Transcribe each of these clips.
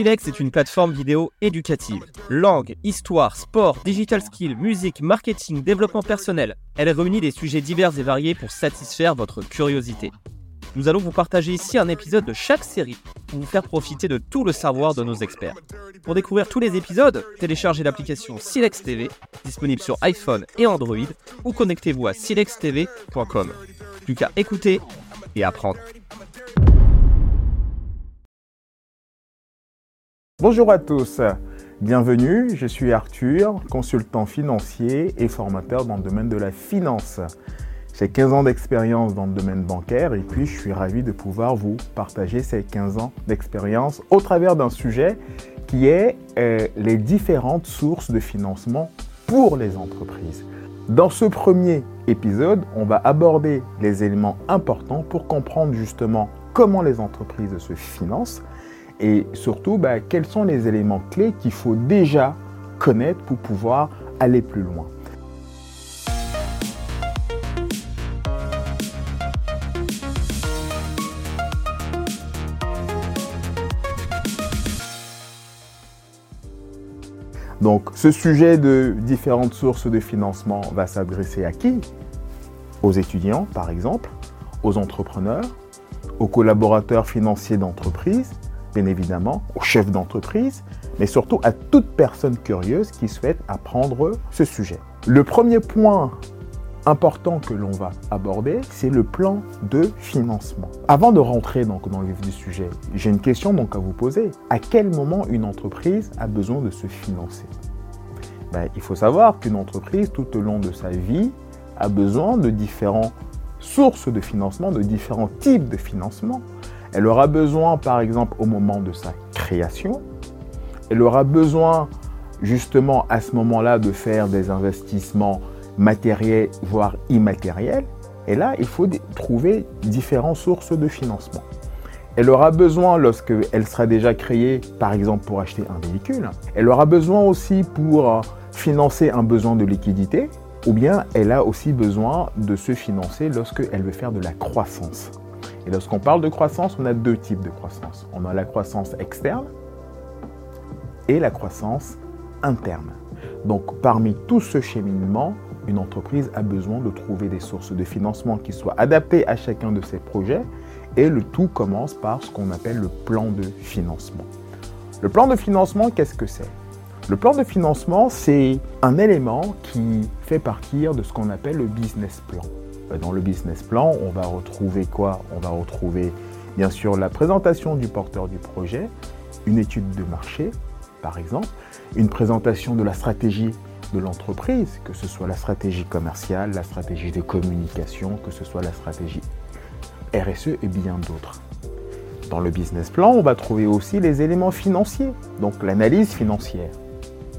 Silex est une plateforme vidéo éducative. Langue, histoire, sport, digital skills, musique, marketing, développement personnel. Elle réunit des sujets divers et variés pour satisfaire votre curiosité. Nous allons vous partager ici un épisode de chaque série pour vous faire profiter de tout le savoir de nos experts. Pour découvrir tous les épisodes, téléchargez l'application Silex TV, disponible sur iPhone et Android, ou connectez-vous à silextv.com. Plus qu'à écouter et apprendre. Bonjour à tous, bienvenue, je suis Arthur, consultant financier et formateur dans le domaine de la finance. J'ai 15 ans d'expérience dans le domaine bancaire et puis je suis ravi de pouvoir vous partager ces 15 ans d'expérience au travers d'un sujet qui est euh, les différentes sources de financement pour les entreprises. Dans ce premier épisode, on va aborder les éléments importants pour comprendre justement comment les entreprises se financent et surtout bah, quels sont les éléments clés qu'il faut déjà connaître pour pouvoir aller plus loin? Donc ce sujet de différentes sources de financement va s'adresser à qui? Aux étudiants par exemple, aux entrepreneurs, aux collaborateurs financiers d'entreprise, bien évidemment aux chefs d'entreprise, mais surtout à toute personne curieuse qui souhaite apprendre ce sujet. Le premier point important que l'on va aborder, c'est le plan de financement. Avant de rentrer donc dans le vif du sujet, j'ai une question donc à vous poser. À quel moment une entreprise a besoin de se financer? Ben, Il faut savoir qu'une entreprise, tout au long de sa vie, a besoin de différentes sources de financement, de différents types de financement. Elle aura besoin, par exemple, au moment de sa création, elle aura besoin justement à ce moment-là de faire des investissements matériels, voire immatériels. Et là, il faut trouver différentes sources de financement. Elle aura besoin, lorsqu'elle sera déjà créée, par exemple pour acheter un véhicule, elle aura besoin aussi pour financer un besoin de liquidité, ou bien elle a aussi besoin de se financer lorsqu'elle veut faire de la croissance. Et lorsqu'on parle de croissance, on a deux types de croissance. On a la croissance externe et la croissance interne. Donc parmi tout ce cheminement, une entreprise a besoin de trouver des sources de financement qui soient adaptées à chacun de ses projets et le tout commence par ce qu'on appelle le plan de financement. Le plan de financement, qu'est-ce que c'est? Le plan de financement, c'est un élément qui fait partir de ce qu'on appelle le business plan. Dans le business plan, on va retrouver quoi? On va retrouver bien sûr la présentation du porteur du projet, une étude de marché par exemple, une présentation de la stratégie de l'entreprise, que ce soit la stratégie commerciale, la stratégie de communication, que ce soit la stratégie RSE et bien d'autres. Dans le business plan, on va trouver aussi les éléments financiers, donc l'analyse financière.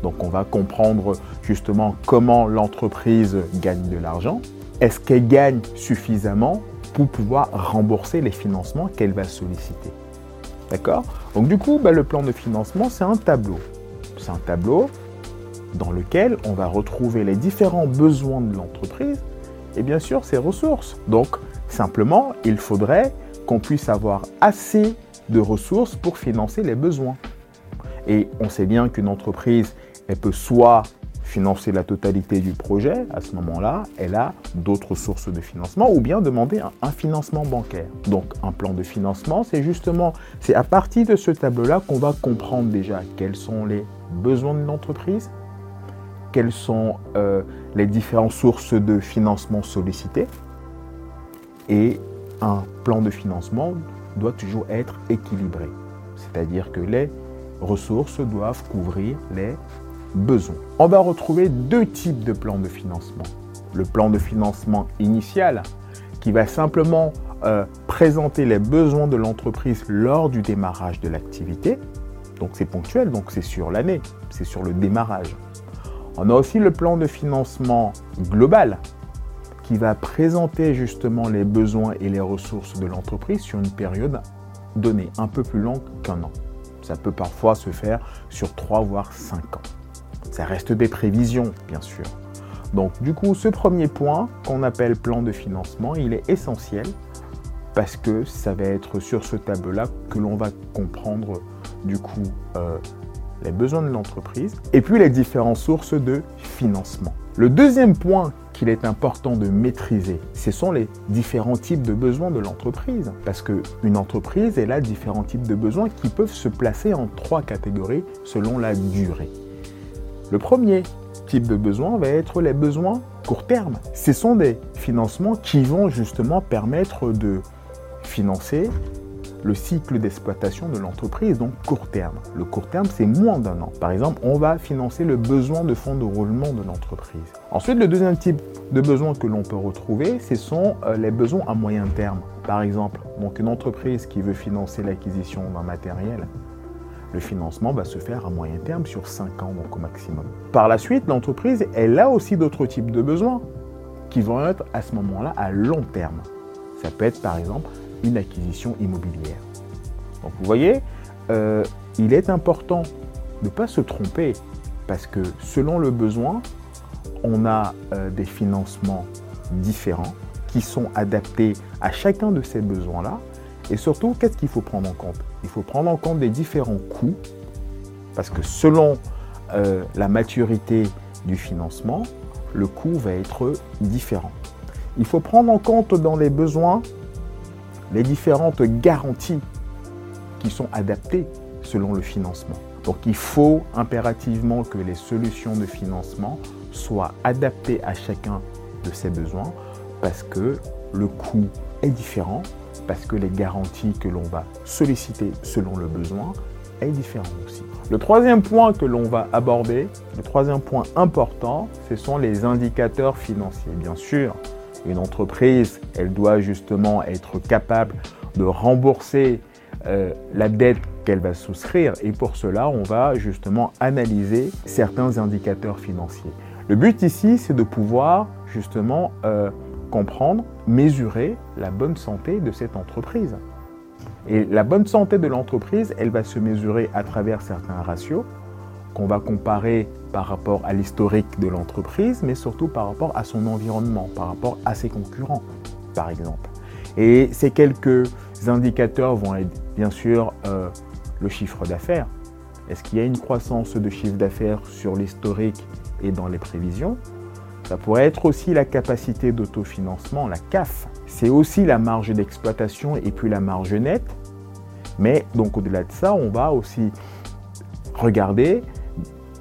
Donc on va comprendre justement comment l'entreprise gagne de l'argent, est-ce qu'elle gagne suffisamment pour pouvoir rembourser les financements qu'elle va solliciter? D'accord? Donc du coup, bah, le plan de financement, c'est un tableau. C'est un tableau dans lequel on va retrouver les différents besoins de l'entreprise et bien sûr ses ressources. Donc simplement, il faudrait qu'on puisse avoir assez de ressources pour financer les besoins. Et on sait bien qu'une entreprise, elle peut soit financer la totalité du projet, à ce moment-là, elle a d'autres sources de financement ou bien demander un, financement bancaire. Donc un plan de financement, c'est justement, c'est à partir de ce tableau-là qu'on va comprendre déjà quels sont les besoins de l'entreprise, quelles sont euh, les différentes sources de financement sollicitées. Et un plan de financement doit toujours être équilibré. C'est-à-dire que les ressources doivent couvrir les On va retrouver deux types de plans de financement. Le plan de financement initial qui va simplement euh, présenter les besoins de l'entreprise lors du démarrage de l'activité. Donc c'est ponctuel, donc c'est sur l'année, c'est sur le démarrage. On a aussi le plan de financement global qui va présenter justement les besoins et les ressources de l'entreprise sur une période donnée, un peu plus longue qu'un an. Ça peut parfois se faire sur 3 voire 5 ans. Ça reste des prévisions, bien sûr. Donc du coup, ce premier point qu'on appelle plan de financement, il est essentiel parce que ça va être sur ce tableau-là que l'on va comprendre du coup euh, les besoins de l'entreprise et puis les différentes sources de financement. Le deuxième point qu'il est important de maîtriser, ce sont les différents types de besoins de l'entreprise. Parce qu'une entreprise, elle a différents types de besoins qui peuvent se placer en trois catégories selon la durée. Le premier type de besoin va être les besoins court terme. Ce sont des financements qui vont justement permettre de financer le cycle d'exploitation de l'entreprise, donc court terme. Le court terme, c'est moins d'un an. Par exemple, on va financer le besoin de fonds de roulement de l'entreprise. Ensuite, le deuxième type de besoin que l'on peut retrouver, ce sont euh, les besoins à moyen terme. Par exemple, donc une entreprise qui veut financer l'acquisition d'un matériel, le financement va se faire à moyen terme sur 5 ans donc au maximum. Par la suite, l'entreprise, elle a aussi d'autres types de besoins qui vont être à ce moment-là à long terme. Ça peut être par exemple une acquisition immobilière. Donc vous voyez, euh, il est important de ne pas se tromper parce que selon le besoin, on a euh, des financements différents qui sont adaptés à chacun de ces besoins-là. Et surtout, qu'est-ce qu'il faut prendre en compte? Il faut prendre en compte des différents coûts parce que selon euh, la maturité du financement, le coût va être différent. Il faut prendre en compte dans les besoins les différentes garanties qui sont adaptées selon le financement. Donc il faut impérativement que les solutions de financement soient adaptées à chacun de ces besoins parce que le coût est différent, parce que les garanties que l'on va solliciter selon le besoin est différent aussi. Le troisième point que l'on va aborder, le troisième point important, ce sont les indicateurs financiers. Bien sûr, une entreprise, elle doit justement être capable de rembourser euh, la dette qu'elle va souscrire et pour cela, on va justement analyser certains indicateurs financiers. Le but ici, c'est de pouvoir justement euh, comprendre, mesurer la bonne santé de cette entreprise. Et la bonne santé de l'entreprise, elle va se mesurer à travers certains ratios qu'on va comparer par rapport à l'historique de l'entreprise, mais surtout par rapport à son environnement, par rapport à ses concurrents, par exemple. Et ces quelques indicateurs vont être bien sûr euh, le chiffre d'affaires. Est-ce qu'il y a une croissance de chiffre d'affaires sur l'historique et dans les prévisions? Ça pourrait être aussi la capacité d'autofinancement, la CAF. C'est aussi la marge d'exploitation et puis la marge nette. Mais donc au-delà de ça, on va aussi regarder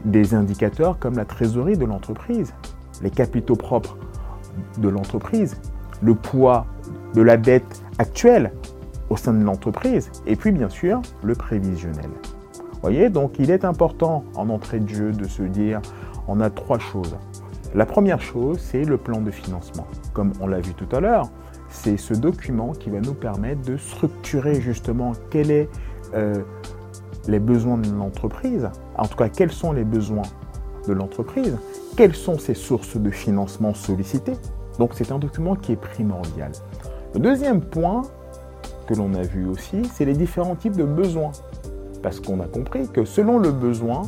des indicateurs comme la trésorerie de l'entreprise, les capitaux propres de l'entreprise, le poids de la dette actuelle au sein de l'entreprise, et puis bien sûr le prévisionnel. Vous voyez, donc il est important en entrée de jeu de se dire, on a trois choses. La première chose, c'est le plan de financement. Comme on l'a vu tout à l'heure, c'est ce document qui va nous permettre de structurer justement quel est euh, les besoins de l'entreprise, en tout cas quels sont les besoins de l'entreprise, quelles sont ses sources de financement sollicitées. Donc c'est un document qui est primordial. Le deuxième point que l'on a vu aussi, c'est les différents types de besoins. Parce qu'on a compris que selon le besoin,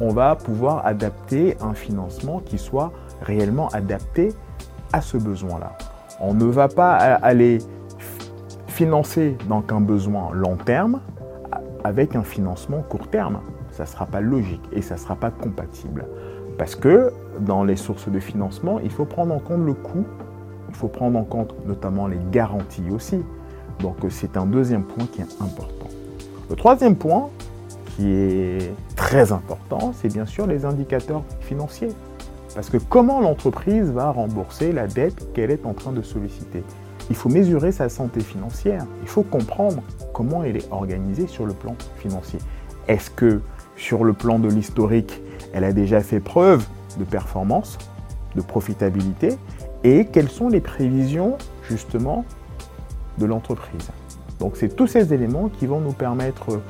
on va pouvoir adapter un financement qui soit réellement adapté à ce besoin-là. On ne va pas aller financer donc un besoin long terme, avec un financement court terme. Ça ne sera pas logique et ça ne sera pas compatible. Parce que dans les sources de financement, il faut prendre en compte le coût, il faut prendre en compte notamment les garanties aussi. Donc c'est un deuxième point qui est important. Le troisième point qui est très important, c'est bien sûr les indicateurs financiers. Parce que comment l'entreprise va rembourser la dette qu'elle est en train de solliciter? Il faut mesurer sa santé financière. Il faut comprendre comment elle est organisée sur le plan financier. Est-ce que sur le plan de l'historique, elle a déjà fait preuve de performance, de profitabilité? Et quelles sont les prévisions justement de l'entreprise? Donc c'est tous ces éléments qui vont nous permettre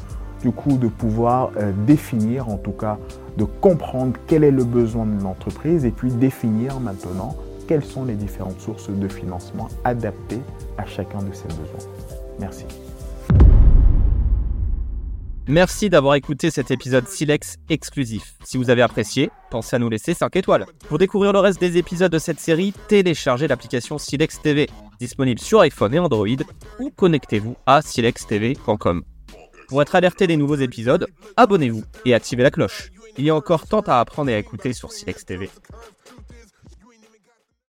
du coup de pouvoir euh, définir, en tout cas de comprendre quel est le besoin de l'entreprise et puis définir maintenant quelles sont les différentes sources de financement adaptées à chacun de ces besoins. Merci. Merci d'avoir écouté cet épisode Silex exclusif. Si vous avez apprécié, pensez à nous laisser 5 étoiles. Pour découvrir le reste des épisodes de cette série, téléchargez l'application Silex TV, disponible sur iPhone et Android, ou connectez-vous à silextv.com. Pour être alerté des nouveaux épisodes, abonnez-vous et activez la cloche. Il y a encore tant à apprendre et à écouter sur Silex TV.